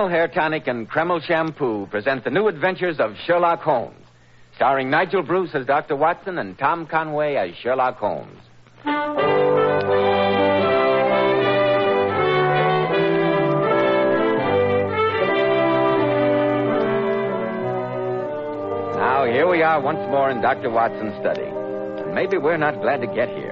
Kreml Hair Tonic and Kreml Shampoo present the new adventures of Sherlock Holmes, starring Nigel Bruce as Dr. Watson and Tom Conway as Sherlock Holmes. Now, here we are once more in Dr. Watson's study. And maybe we're not glad to get here.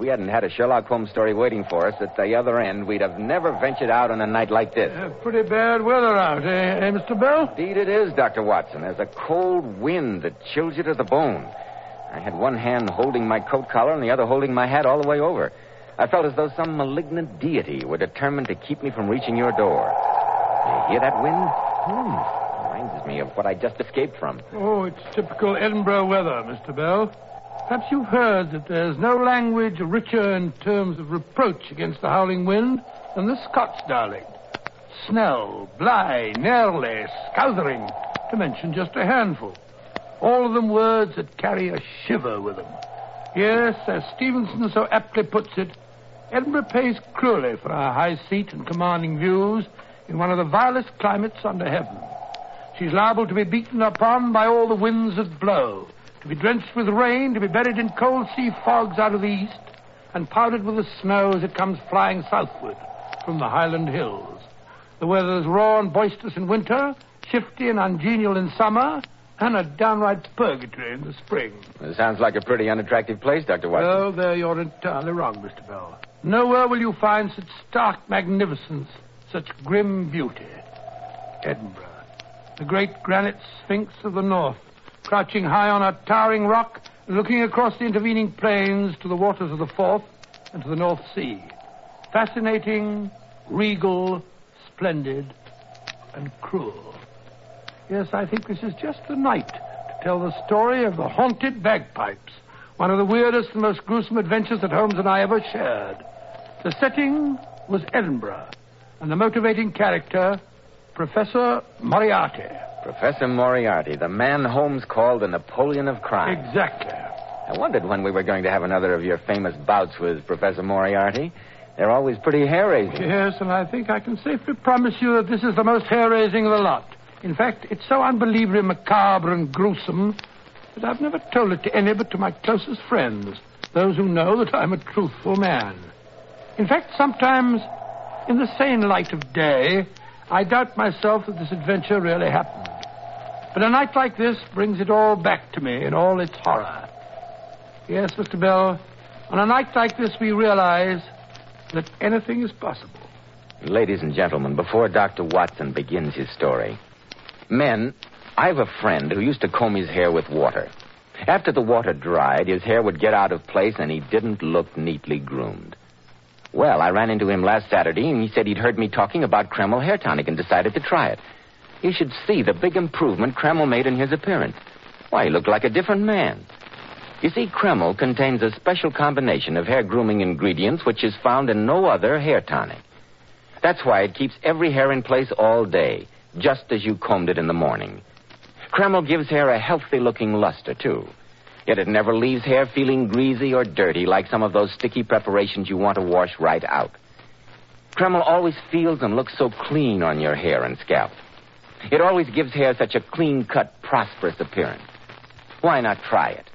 If we hadn't had a Sherlock Holmes story waiting for us at the other end, we'd have never ventured out on a night like this. Uh, pretty bad weather out, eh, eh, Mr. Bell? Indeed it is, Dr. Watson. There's a cold wind that chills you to the bone. I had one hand holding my coat collar and the other holding my hat all the way over. I felt as though some malignant deity were determined to keep me from reaching your door. You hear that wind? Hmm. Reminds me of what I just escaped from. Oh, it's typical Edinburgh weather, Mr. Bell. Perhaps you've heard that there's no language richer in terms of reproach against the howling wind than the Scots dialect. Snell, Blae, Nirly, Scouthering, to mention just a handful. All of them words that carry a shiver with them. Yes, as Stevenson so aptly puts it, Edinburgh pays cruelly for our high seat and commanding views in one of the vilest climates under heaven. She's liable to be beaten upon by all the winds that blow, to be drenched with rain, to be buried in cold sea fogs out of the east, and powdered with the snow as it comes flying southward from the highland hills. The weather's raw and boisterous in winter, shifty and ungenial in summer, and a downright purgatory in the spring. It sounds like a pretty unattractive place, Dr. Watson. Oh, there you're entirely wrong, Mr. Bell. Nowhere will you find such stark magnificence, such grim beauty. Edinburgh, the great granite sphinx of the north, crouching high on a towering rock, looking across the intervening plains to the waters of the Forth and to the North Sea. Fascinating, regal, splendid, and cruel. Yes, I think this is just the night to tell the story of the haunted bagpipes, one of the weirdest and most gruesome adventures that Holmes and I ever shared. The setting was Edinburgh, and the motivating character, Professor Moriarty. Professor Moriarty, the man Holmes called the Napoleon of crime. Exactly. I wondered when we were going to have another of your famous bouts with Professor Moriarty. They're always pretty hair-raising. Yes, and I think I can safely promise you that this is the most hair-raising of the lot. In fact, it's so unbelievably macabre and gruesome that I've never told it to any but to my closest friends, those who know that I'm a truthful man. In fact, sometimes, in the sane light of day, I doubt myself that this adventure really happened. But a night like this brings it all back to me in all its horror. Yes, Mr. Bell, on a night like this, we realize that anything is possible. Ladies and gentlemen, before Dr. Watson begins his story, men, I have a friend who used to comb his hair with water. After the water dried, his hair would get out of place and he didn't look neatly groomed. Well, I ran into him last Saturday and he said he'd heard me talking about Kreml hair tonic and decided to try it. You should see the big improvement Kreml made in his appearance. Why, he looked like a different man. You see, Kreml contains a special combination of hair grooming ingredients which is found in no other hair tonic. That's why it keeps every hair in place all day, just as you combed it in the morning. Kreml gives hair a healthy looking luster, too. Yet it never leaves hair feeling greasy or dirty like some of those sticky preparations you want to wash right out. Kreml always feels and looks so clean on your hair and scalp. It always gives hair such a clean cut, prosperous appearance. Why not try it?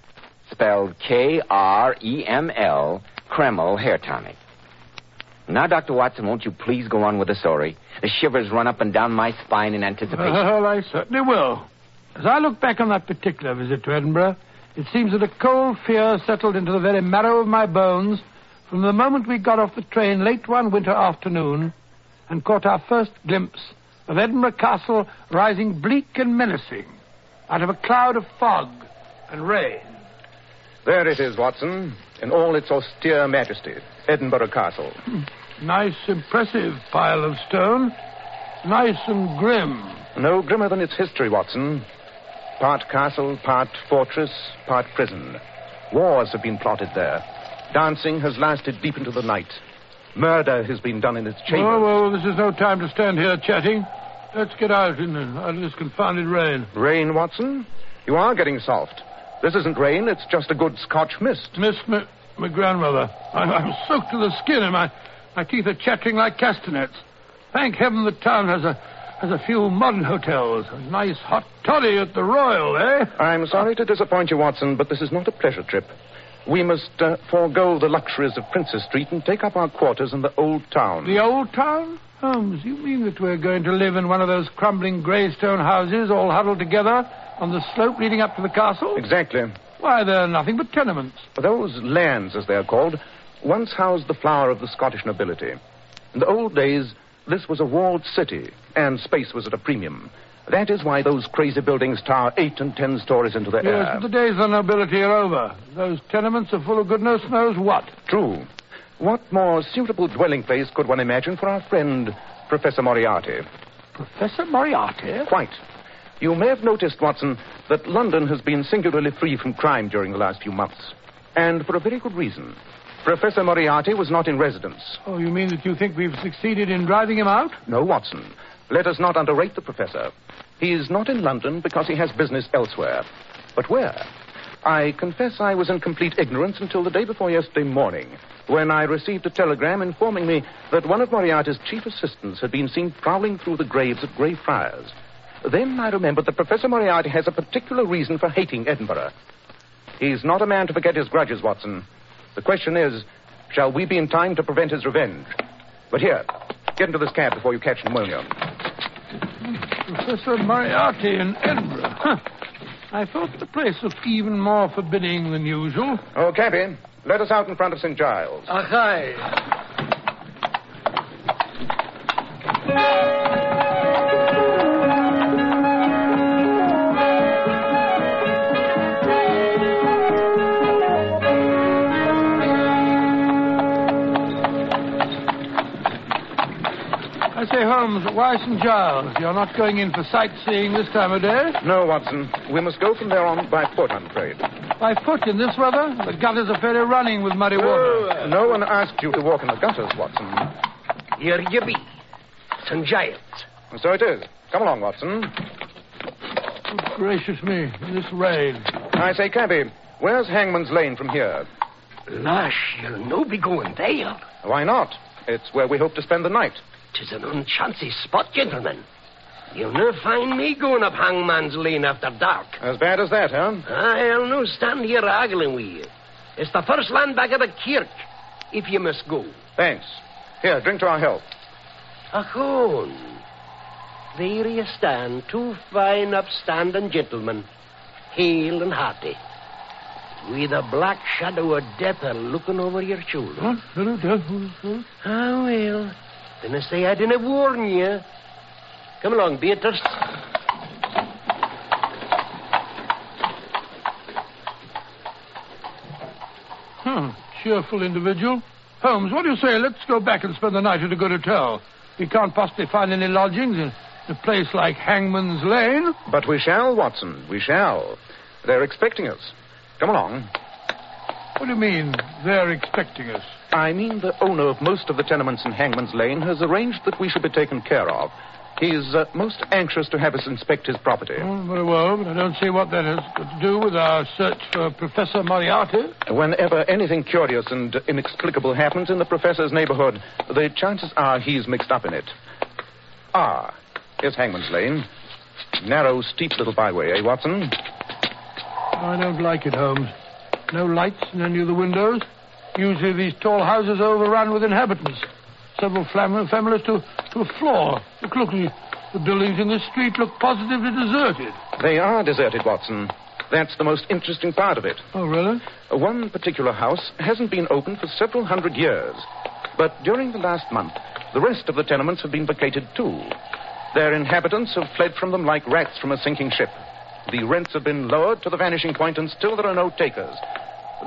Spelled K R E M L, Kreml Hair Tonic. Now, Dr. Watson, won't you please go on with the story? The shivers run up and down my spine in anticipation. Well, I certainly will. As I look back on that particular visit to Edinburgh, it seems that a cold fear settled into the very marrow of my bones from the moment we got off the train late one winter afternoon and caught our first glimpse of Edinburgh Castle rising bleak and menacing out of a cloud of fog and rain. There it is, Watson, in all its austere majesty. Edinburgh Castle. Hmm. Nice, impressive pile of stone. Nice and grim. No grimmer than its history, Watson. Part castle, part fortress, part prison. Wars have been plotted there. Dancing has lasted deep into the night. Murder has been done in its chambers. Oh, well, this is no time to stand here chatting. Let's get out in out of this confounded rain. Rain, Watson? You are getting soft. This isn't rain, it's just a good Scotch mist. Miss my, my grandmother. I'm, I'm soaked to the skin, and my, my teeth are chattering like castanets. Thank heaven the town has a has a few modern hotels. A nice hot toddy at the Royal, eh? I'm sorry to disappoint you, Watson, but this is not a pleasure trip. We must uh, forego the luxuries of Princes Street and take up our quarters in the old town. The old town? Holmes, you mean that we're going to live in one of those crumbling grey stone houses all huddled together on the slope leading up to the castle? Exactly. Why, they're nothing but tenements. Those lands, as they're called, once housed the flower of the Scottish nobility. In the old days, this was a walled city, and space was at a premium. That is why those crazy buildings tower eight and ten stories into the Yes, air. but the days of nobility are over. Those tenements are full of goodness knows what. True. What more suitable dwelling place could one imagine for our friend, Professor Moriarty? Professor Moriarty? Quite. You may have noticed, Watson, that London has been singularly free from crime during the last few months. And for a very good reason. Professor Moriarty was not in residence. Oh, you mean that you think we've succeeded in driving him out? No, Watson. Let us not underrate the professor. He is not in London because he has business elsewhere. But where? I confess I was in complete ignorance until the day before yesterday morning, when I received a telegram informing me that one of Moriarty's chief assistants had been seen prowling through the graves at Greyfriars. Then I remembered that Professor Moriarty has a particular reason for hating Edinburgh. He's not a man to forget his grudges, Watson. The question is, shall we be in time to prevent his revenge? But here, get into this cab before you catch pneumonia. Professor Moriarty in Edinburgh. Huh. I thought the place looked even more forbidding than usual. Oh, cabby, let us out in front of St. Giles. Aye. I say, Holmes, why St. Giles? You're not going in for sightseeing this time of day? No, Watson. We must go from there on by foot, I'm afraid. By foot in this weather? The gutters are fairly running with muddy water. No uh, one asked you to walk in the gutters, Watson. Here you be. St. Giles. So it is. Come along, Watson. Good gracious me, this rain. I say, cabby, where's Hangman's Lane from here? Lush, you'll no be going there. Why not? It's where we hope to spend the night. Tis an unchancy spot, gentlemen. You'll no find me going up Hangman's Lane after dark. As bad as that, huh? I'll no stand here arguing with you. It's the first land back of the kirk, if you must go. Thanks. Here, drink to our health. Achone. There you stand, two fine, upstanding gentlemen, hale and hearty, with a black shadow of death a looking over your shoulder. What? Hello, Death. Hello. Ah, well. Then I say I didn't warn you. Come along, Beatrice. Hmm, cheerful individual. Holmes, what do you say? Let's go back and spend the night at a good hotel. We can't possibly find any lodgings in a place like Hangman's Lane. But we shall, Watson. We shall. They're expecting us. Come along. What do you mean, they're expecting us? I mean, the owner of most of the tenements in Hangman's Lane has arranged that we should be taken care of. He's uh, most anxious to have us inspect his property. Oh, very well, but I don't see what that has to do with our search for Professor Moriarty. Whenever anything curious and inexplicable happens in the professor's neighborhood, the chances are he's mixed up in it. Ah, here's Hangman's Lane. Narrow, steep little byway, eh, Watson? I don't like it, Holmes. No lights in any of the windows. Usually these tall houses are overrun with inhabitants. Several flam- families to, to a floor. Look, look, the, the buildings in this street look positively deserted. They are deserted, Watson. That's the most interesting part of it. Oh, really? Uh, one particular house hasn't been open for several hundred years. But during the last month, the rest of the tenements have been vacated too. Their inhabitants have fled from them like rats from a sinking ship. The rents have been lowered to the vanishing point, and still there are no takers.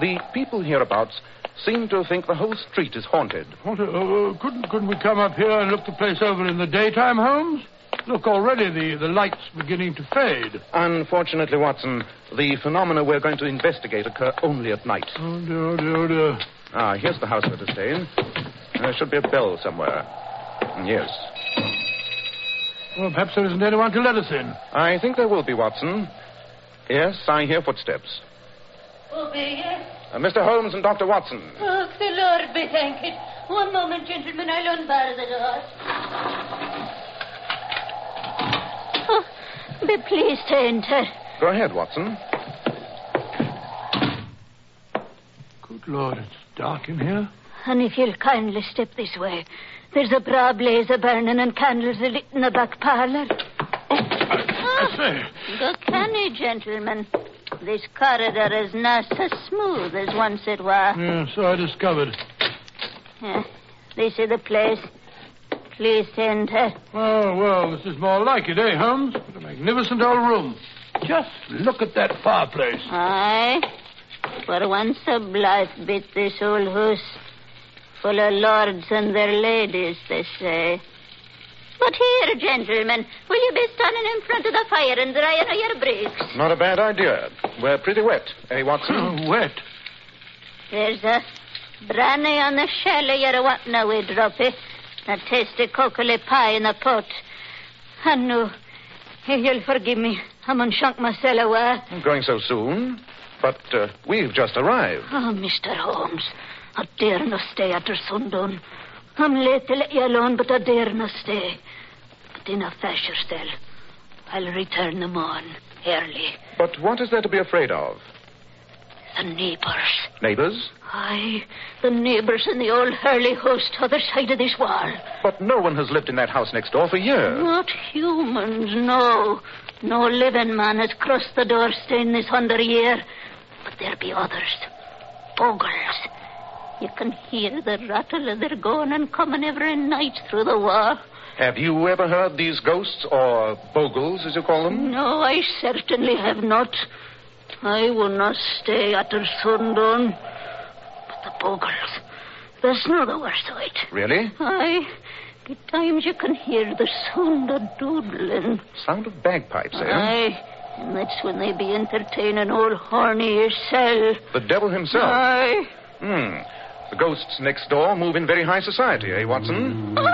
The people hereabouts seem to think the whole street is haunted. What, uh, uh, couldn't, couldn't we come up here and look the place over in the daytime, Holmes? Look, already the, the light's beginning to fade. Unfortunately, Watson, the phenomena we're going to investigate occur only at night. Oh, dear, oh, dear, oh, dear. Ah, here's the house we're to stay in. There should be a bell somewhere. Yes. Well, perhaps there isn't anyone to let us in. I think there will be, Watson. Yes, I hear footsteps. Obey you. Uh, Mr. Holmes and Dr. Watson. Oh, the Lord be thanked. One moment, gentlemen. I'll unbar the door. Oh, be pleased to enter. Go ahead, Watson. Good Lord, it's dark in here. And if you'll kindly step this way, there's a bra blaze a burning and candles a lit in the back parlour. Oh, I say, Go canny, gentlemen. This corridor is not so smooth as once it was. yeah, so I discovered. Yeah, this is the place. Please enter. Oh, well, this is more like it, eh, Holmes? What a magnificent old room. Just look at that fireplace. Aye. For once a blithe bit, this old house. Full of lords and their ladies, they say. But here, gentlemen, will you be standing in front of the fire and drying of your bricks? Not a bad idea. We're pretty wet, eh, Watson? Oh, wet. There's a brandy on the shell of your what now, we drop it. A tasty cockle pie in the pot. And no, you'll forgive me. I'm on unshunk myself away. Going so soon? But uh, we've just arrived. Oh, Mr. Holmes, I dare not stay after sundown. I'm late to let you alone, but I dare not stay. In a fashion still, I'll return them on early. But what is there to be afraid of? The neighbours. Neighbors? Aye, the neighbours in the old Hurley house other side of this wall. But no one has lived in that house next door for years. Not humans, no. No living man has crossed the doorstone this hundred year. But there be others. Bogles. You can hear the rattle of their going and coming every night through the wall. Have you ever heard these ghosts, or bogles, as you call them? No, I certainly have not. I will not stay after sundown. But the bogles, there's no the worst of it. Really? Aye, the times you can hear the sound of doodling. Sound of bagpipes, eh? Aye, and that's when they be entertaining old Horny yourself. The devil himself. Aye. Hmm. The ghosts next door move in very high society, eh, Watson?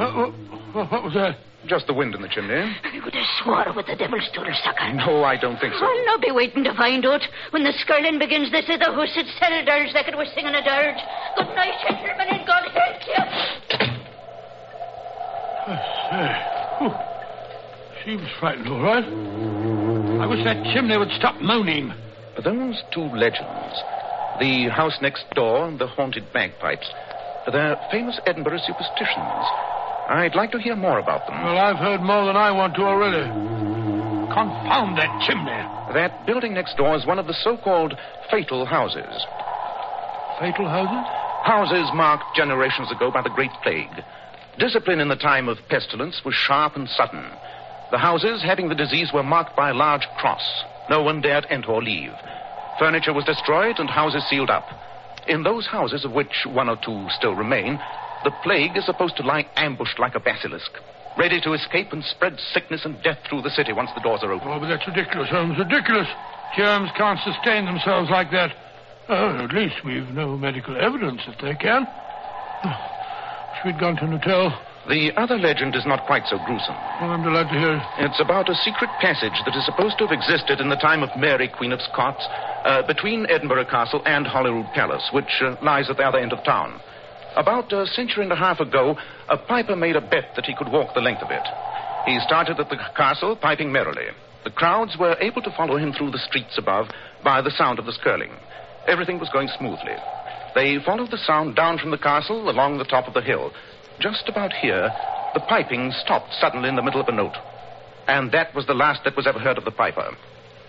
What, what, what was that? Just the wind in the chimney. I would have swore with the devil's doodle sucker. No, I don't think so. I'll not be waiting to find out. When the skirling begins, this is the house at Selldurge like it was singing a dirge. Good night, gentlemen, and God help you. Say, whew. She was frightened, all right. I wish that chimney would stop moaning. Those two legends, the house next door and the haunted bagpipes, they're famous Edinburgh superstitions. I'd like to hear more about them. Well, I've heard more than I want to already. Confound that chimney. That building next door is one of the so-called fatal houses. Fatal houses? Houses marked generations ago by the Great Plague. Discipline in the time of pestilence was sharp and sudden. The houses having the disease were marked by a large cross. No one dared enter or leave. Furniture was destroyed and houses sealed up. In those houses, of which one or two still remain, the plague is supposed to lie ambushed like a basilisk, ready to escape and spread sickness and death through the city once the doors are open. Oh, but that's ridiculous, Holmes. Ridiculous. Germs can't sustain themselves like that. Oh, at least we've no medical evidence that they can. Wish we'd gone to an hotel. The other legend is not quite so gruesome. Well, I'm delighted to hear it. It's about a secret passage that is supposed to have existed in the time of Mary, Queen of Scots, uh, between Edinburgh Castle and Holyrood Palace, which uh, lies at the other end of town. About a century and a half ago, a piper made a bet that he could walk the length of it. He started at the castle, piping merrily. The crowds were able to follow him through the streets above by the sound of the skirling. Everything was going smoothly. They followed the sound down from the castle along the top of the hill. Just about here, the piping stopped suddenly in the middle of a note. And that was the last that was ever heard of the piper.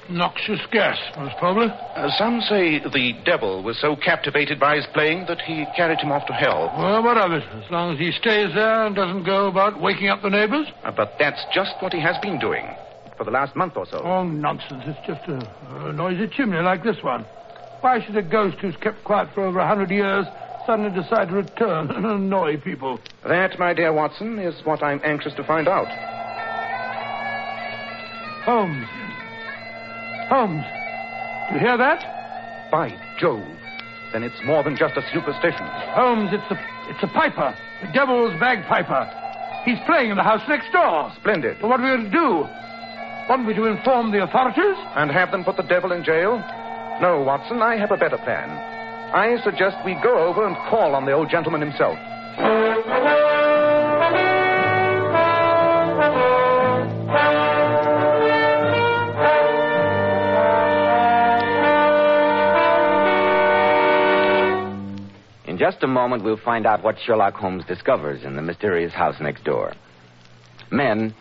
Noxious gas, most probably. Uh, some say the devil was so captivated by his playing that he carried him off to hell. Well, what of it? As long as he stays there and doesn't go about waking up the neighbors. Uh, but that's just what he has been doing for the last month or so. Oh, nonsense. It's just a, a noisy chimney like this one. Why should a ghost who's kept quiet for over a hundred years suddenly decide to return and annoy people? That, my dear Watson, is what I'm anxious to find out. Holmes. Holmes. Do you hear that? By Jove. Then it's more than just a superstition. Holmes, it's a it's a piper. The devil's bagpiper. He's playing in the house next door. Splendid. But what are we going to do? Want me to inform the authorities? And have them put the devil in jail? No, Watson, I have a better plan. I suggest we go over and call on the old gentleman himself. In just a moment, we'll find out what Sherlock Holmes discovers in the mysterious house next door. Men,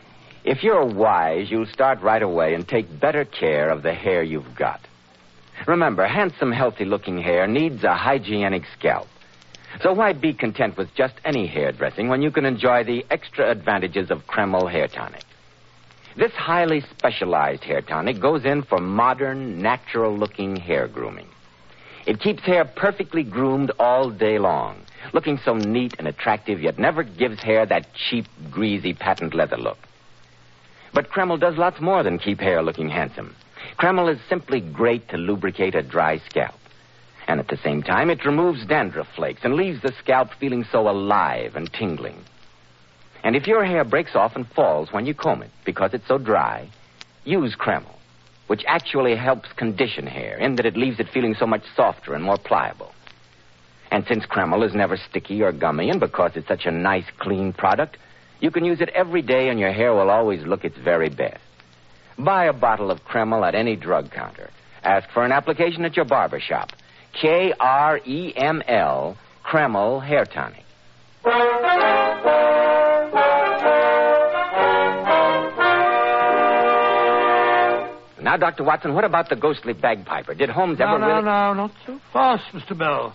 if you're wise, you'll start right away and take better care of the hair you've got. Remember, handsome, healthy looking hair needs a hygienic scalp. So why be content with just any hairdressing when you can enjoy the extra advantages of Kreml hair tonic? This highly specialized hair tonic goes in for modern, natural looking hair grooming. It keeps hair perfectly groomed all day long, looking so neat and attractive, yet never gives hair that cheap, greasy patent leather look. But Kreml does lots more than keep hair looking handsome. Kreml is simply great to lubricate a dry scalp. And at the same time, it removes dandruff flakes and leaves the scalp feeling so alive and tingling. And if your hair breaks off and falls when you comb it because it's so dry, use Kreml, which actually helps condition hair in that it leaves it feeling so much softer and more pliable. And since Kreml is never sticky or gummy, and because it's such a nice, clean product, you can use it every day and your hair will always look its very best. Buy a bottle of Kreml at any drug counter. Ask for an application at your barber shop. K R E M L, Kreml Hair Tonic. Now, Dr. Watson, what about the ghostly bagpiper? Did Holmes No, ever no, really... no, not so fast, Mr. Bell.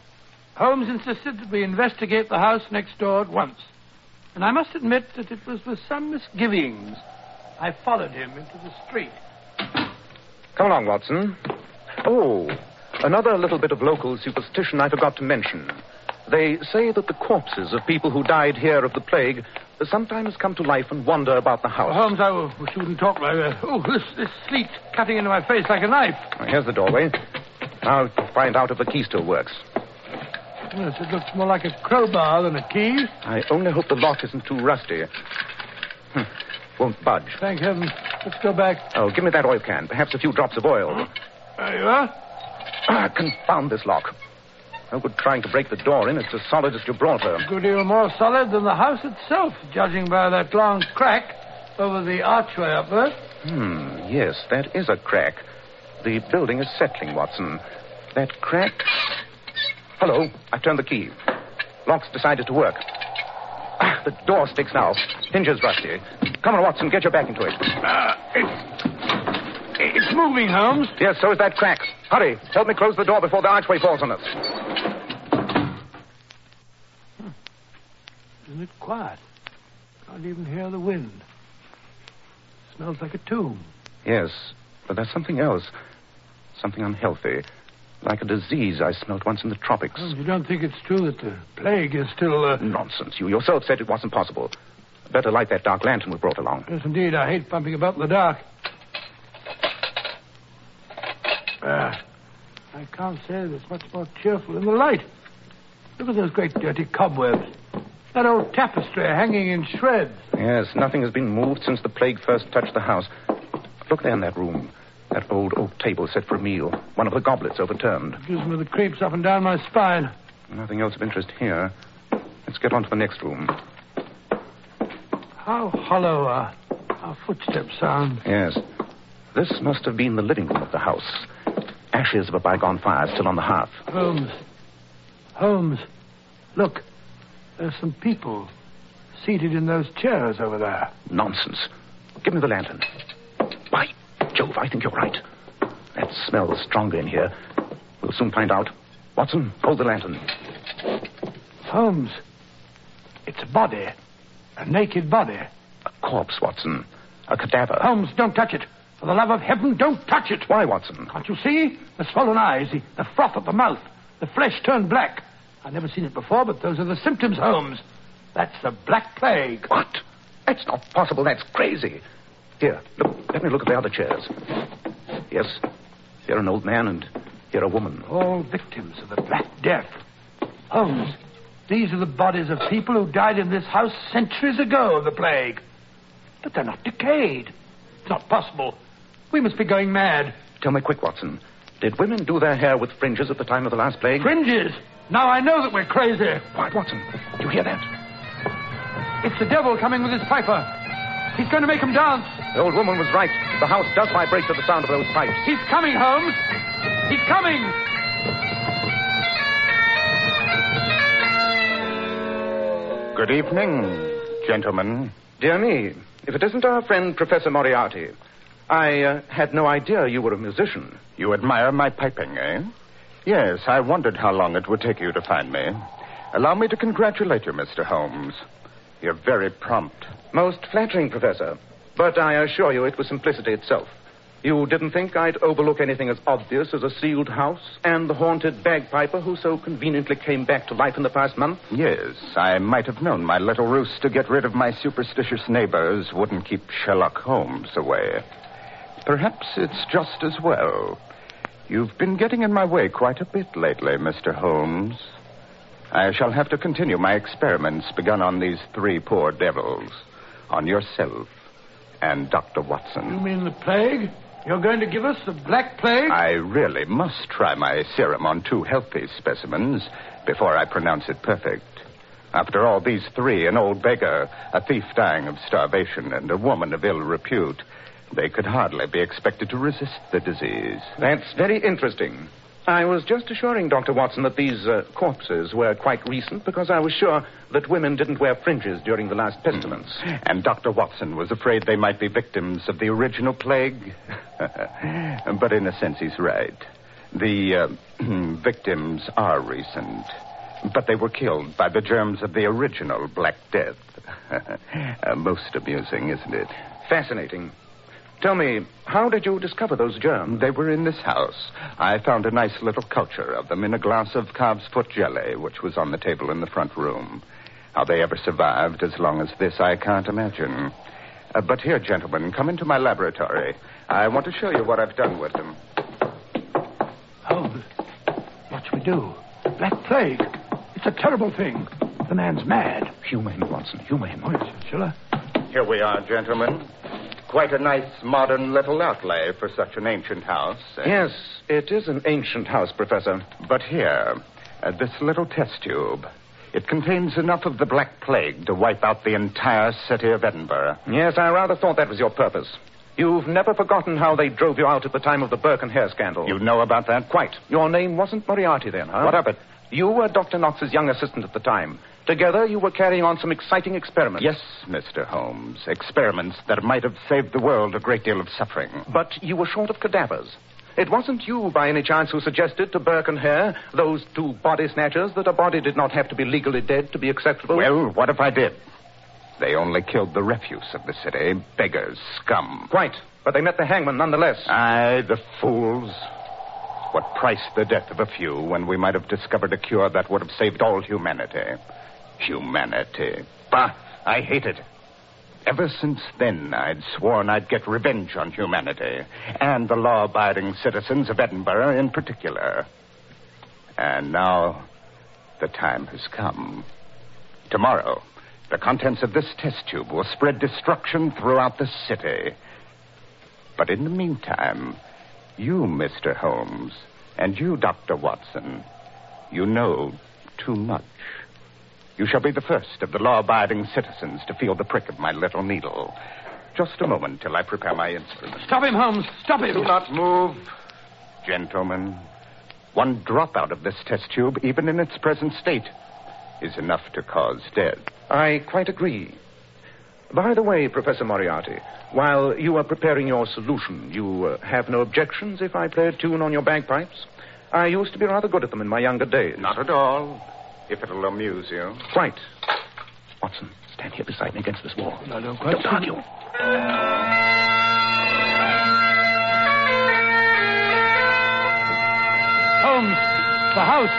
Holmes insisted that we investigate the house next door at once. And I must admit that it was with some misgivings I followed him into the street. Come along, Watson. Oh, another little bit of local superstition I forgot to mention. They say that the corpses of people who died here of the plague sometimes come to life and wander about the house. Holmes, I wish you wouldn't talk like that. Oh, this, this sleet cutting into my face like a knife. Here's the doorway. Now find out if the key still works. Yes, it looks more like a crowbar than a key. I only hope the lock isn't too rusty. Hmm. Won't budge. Thank heaven. Let's go back. Oh, give me that oil can. Perhaps a few drops of oil. There you are. Ah, confound this lock. No good trying to break the door in. It's as solid as Gibraltar. A good deal more solid than the house itself, judging by that long crack over the archway up there. Hmm, yes, that is a crack. The building is settling, Watson. That crack. Hello, I've turned the key. Lock's decided to work. Ah, the door sticks now. Hinges rusty. Come on, Watson, get your back into it. Uh, it's, it's moving, Holmes. Yes, so is that crack. Hurry, help me close the door before the archway falls on us. Isn't it quiet? Can't even hear the wind. Smells like a tomb. Yes, but there's something else. Something unhealthy. Like a disease I smelt once in the tropics. Holmes, you don't think it's true that the plague is still. Uh... Nonsense. You yourself said it wasn't possible. Better light that dark lantern we brought along. Yes, indeed. I hate bumping about in the dark. Ah, I can't say that it's much more cheerful in the light. Look at those great dirty cobwebs. That old tapestry hanging in shreds. Yes, nothing has been moved since the plague first touched the house. Look there in that room. That old oak table set for a meal. One of the goblets overturned. Gives me the creeps up and down my spine. Nothing else of interest here. Let's get on to the next room. How hollow our, our footsteps sound. Yes. This must have been the living room of the house. Ashes of a bygone fire still on the hearth. Holmes. Holmes. Look. There's some people seated in those chairs over there. Nonsense. Give me the lantern. Jove, I think you're right. That smells stronger in here. We'll soon find out. Watson, hold the lantern. Holmes, it's a body. A naked body. A corpse, Watson. A cadaver. Holmes, don't touch it. For the love of heaven, don't touch it. Why, Watson? Can't you see? The swollen eyes, the, the froth at the mouth, the flesh turned black. I've never seen it before, but those are the symptoms, Holmes. That's the Black Plague. What? That's not possible. That's crazy. Here, look. Let me look at the other chairs. Yes, here an old man and here a woman. All victims of the Black Death. Holmes, these are the bodies of people who died in this house centuries ago of the plague. But they're not decayed. It's not possible. We must be going mad. Tell me quick, Watson. Did women do their hair with fringes at the time of the last plague? Fringes! Now I know that we're crazy. Quiet, Watson. Do you hear that? It's the devil coming with his piper. He's going to make 'em dance. The old woman was right. The house does vibrate to the sound of those pipes. He's coming, Holmes. He's coming. Good evening, gentlemen. Dear me, if it isn't our friend Professor Moriarty. I uh, had no idea you were a musician. You admire my piping, eh? Yes, I wondered how long it would take you to find me. Allow me to congratulate you, Mr. Holmes. You're very prompt. Most flattering, Professor. But I assure you it was simplicity itself. You didn't think I'd overlook anything as obvious as a sealed house and the haunted bagpiper who so conveniently came back to life in the past month? Yes, I might have known my little ruse to get rid of my superstitious neighbors wouldn't keep Sherlock Holmes away. Perhaps it's just as well. You've been getting in my way quite a bit lately, Mr. Holmes. I shall have to continue my experiments begun on these three poor devils, on yourself and Dr. Watson. You mean the plague? You're going to give us the Black Plague? I really must try my serum on two healthy specimens before I pronounce it perfect. After all, these three an old beggar, a thief dying of starvation, and a woman of ill repute they could hardly be expected to resist the disease. That's very interesting. I was just assuring Dr. Watson that these uh, corpses were quite recent because I was sure that women didn't wear fringes during the last pestilence. And Dr. Watson was afraid they might be victims of the original plague. but in a sense, he's right. The uh, victims are recent, but they were killed by the germs of the original Black Death. uh, most amusing, isn't it? Fascinating. Tell me, how did you discover those germs? They were in this house. I found a nice little culture of them in a glass of calf's foot jelly, which was on the table in the front room. How they ever survived as long as this, I can't imagine. Uh, but here, gentlemen, come into my laboratory. I want to show you what I've done with them. Holmes, what shall we do? Black Plague. It's a terrible thing. The man's mad. Humor him, Watson. Humor him. Oh, yes, shall Here we are, gentlemen. Quite a nice modern little outlay for such an ancient house. eh? Yes, it is an ancient house, Professor. But here, uh, this little test tube. It contains enough of the Black Plague to wipe out the entire city of Edinburgh. Yes, I rather thought that was your purpose. You've never forgotten how they drove you out at the time of the Burke and Hare scandal. You know about that? Quite. Your name wasn't Moriarty then, huh? What of it? You were Dr. Knox's young assistant at the time. Together, you were carrying on some exciting experiments. Yes, Mr. Holmes. Experiments that might have saved the world a great deal of suffering. But you were short of cadavers. It wasn't you, by any chance, who suggested to Burke and Hare, those two body snatchers, that a body did not have to be legally dead to be acceptable? Well, what if I did? They only killed the refuse of the city. Beggars, scum. Quite. But they met the hangman nonetheless. Aye, the fools. What price the death of a few when we might have discovered a cure that would have saved all humanity? Humanity. Bah, I hate it. Ever since then, I'd sworn I'd get revenge on humanity, and the law abiding citizens of Edinburgh in particular. And now, the time has come. Tomorrow, the contents of this test tube will spread destruction throughout the city. But in the meantime, you, Mr. Holmes, and you, Dr. Watson, you know too much. You shall be the first of the law abiding citizens to feel the prick of my little needle. Just a moment till I prepare my instrument. Stop him, Holmes. Stop him. Do not move, gentlemen. One drop out of this test tube, even in its present state, is enough to cause death. I quite agree. By the way, Professor Moriarty, while you are preparing your solution, you uh, have no objections if I play a tune on your bagpipes? I used to be rather good at them in my younger days. Not at all, if it'll amuse you. Quite. Watson, stand here beside me against this wall. I don't quite Don't see- argue. Holmes, the house.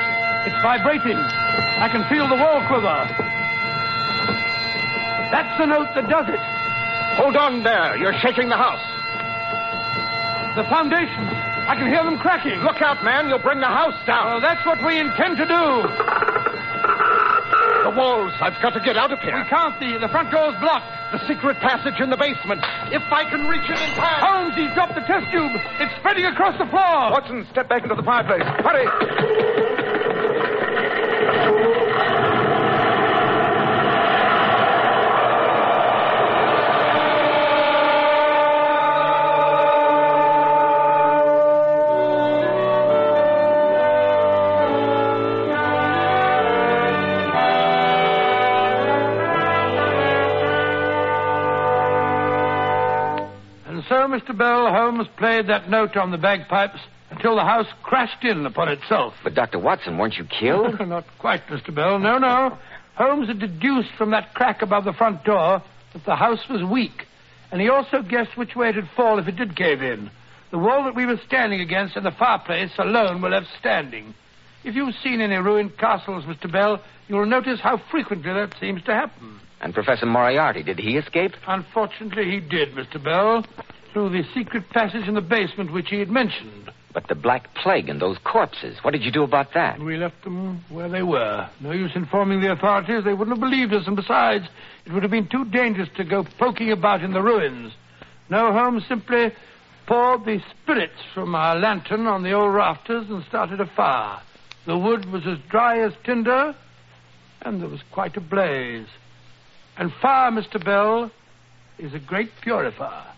It's vibrating. I can feel the wall quiver. That's the note that does it. Hold on there. You're shaking the house. The foundations. I can hear them cracking. Look out, man. You'll bring the house down. Well, that's what we intend to do. The walls. I've got to get out of here. We can't. The, the front door's blocked. The secret passage in the basement. If I can reach it in time. Holmes, he's dropped the test tube. It's spreading across the floor. Watson, step back into the fireplace. Hurry. Mr. Bell, Holmes played that note on the bagpipes until the house crashed in upon itself. But, Dr. Watson, weren't you killed? Not quite, Mr. Bell. No, no. Holmes had deduced from that crack above the front door that the house was weak. And he also guessed which way it'd fall if it did cave in. The wall that we were standing against and the fireplace alone were left standing. If you've seen any ruined castles, Mr. Bell, you'll notice how frequently that seems to happen. And Professor Moriarty, did he escape? Unfortunately, he did, Mr. Bell, through the secret passage in the basement which he had mentioned. But the Black Plague and those corpses, what did you do about that? We left them where they were. No use informing the authorities. They wouldn't have believed us, and besides, it would have been too dangerous to go poking about in the ruins. No, Holmes simply poured the spirits from our lantern on the old rafters and started a fire. The wood was as dry as tinder, and there was quite a blaze. And fire, Mr. Bell, is a great purifier.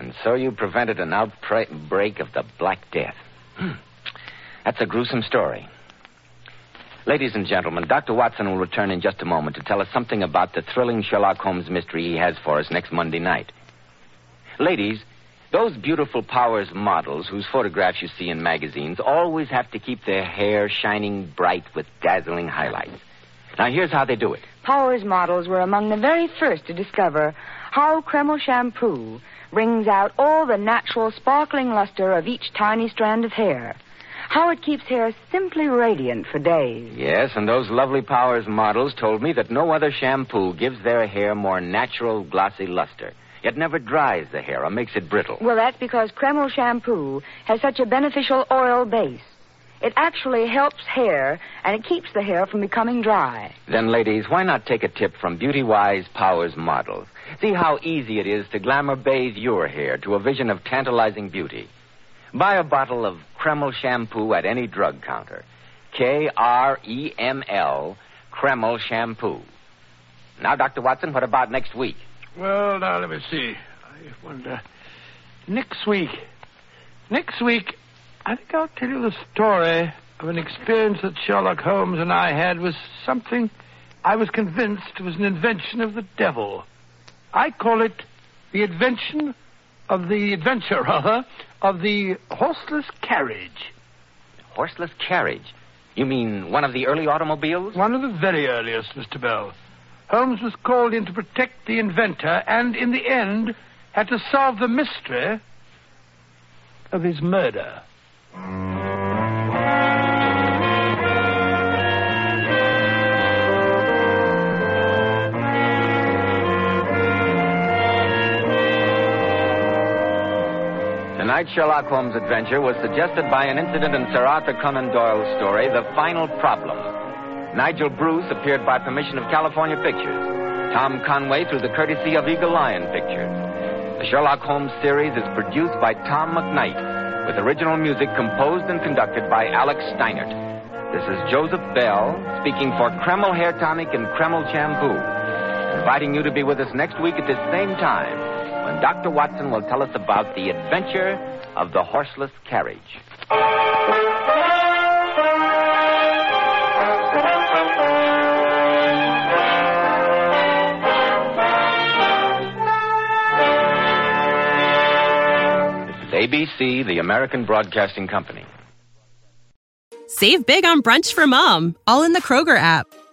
And so you prevented an outbreak of the Black Death. Hmm. That's a gruesome story. Ladies and gentlemen, Dr. Watson will return in just a moment to tell us something about the thrilling Sherlock Holmes mystery he has for us next Monday night. Ladies, those beautiful Powers models whose photographs you see in magazines always have to keep their hair shining bright with dazzling highlights. Now, here's how they do it. Powers models were among the very first to discover how Kreml shampoo brings out all the natural sparkling luster of each tiny strand of hair. How it keeps hair simply radiant for days. Yes, and those lovely Powers models told me that no other shampoo gives their hair more natural, glossy luster. It never dries the hair or makes it brittle. Well, that's because Kreml shampoo has such a beneficial oil base. It actually helps hair, and it keeps the hair from becoming dry. Then, ladies, why not take a tip from Beauty Wise Powers models? See how easy it is to glamour bathe your hair to a vision of tantalizing beauty. Buy a bottle of Kreml shampoo at any drug counter. K R E M L, Kreml shampoo. Now, Dr. Watson, what about next week? Well, now, let me see. I wonder. Next week. Next week, I think I'll tell you the story of an experience that Sherlock Holmes and I had with something I was convinced was an invention of the devil. I call it the invention of the adventure, rather, uh-huh, of the horseless carriage. Horseless carriage. You mean one of the early automobiles? One of the very earliest, Mr. Bell. Holmes was called in to protect the inventor and, in the end, had to solve the mystery of his murder. Tonight's Sherlock Holmes adventure was suggested by an incident in Sir Arthur Conan Doyle's story, The Final Problem. Nigel Bruce appeared by permission of California Pictures. Tom Conway through the courtesy of Eagle Lion Pictures. The Sherlock Holmes series is produced by Tom McKnight, with original music composed and conducted by Alex Steinert. This is Joseph Bell speaking for Kreml Hair Tonic and Kreml Shampoo, inviting you to be with us next week at this same time Dr. Watson will tell us about the adventure of the horseless carriage. This is ABC, the American Broadcasting Company. Save big on brunch for mom, all in the Kroger app.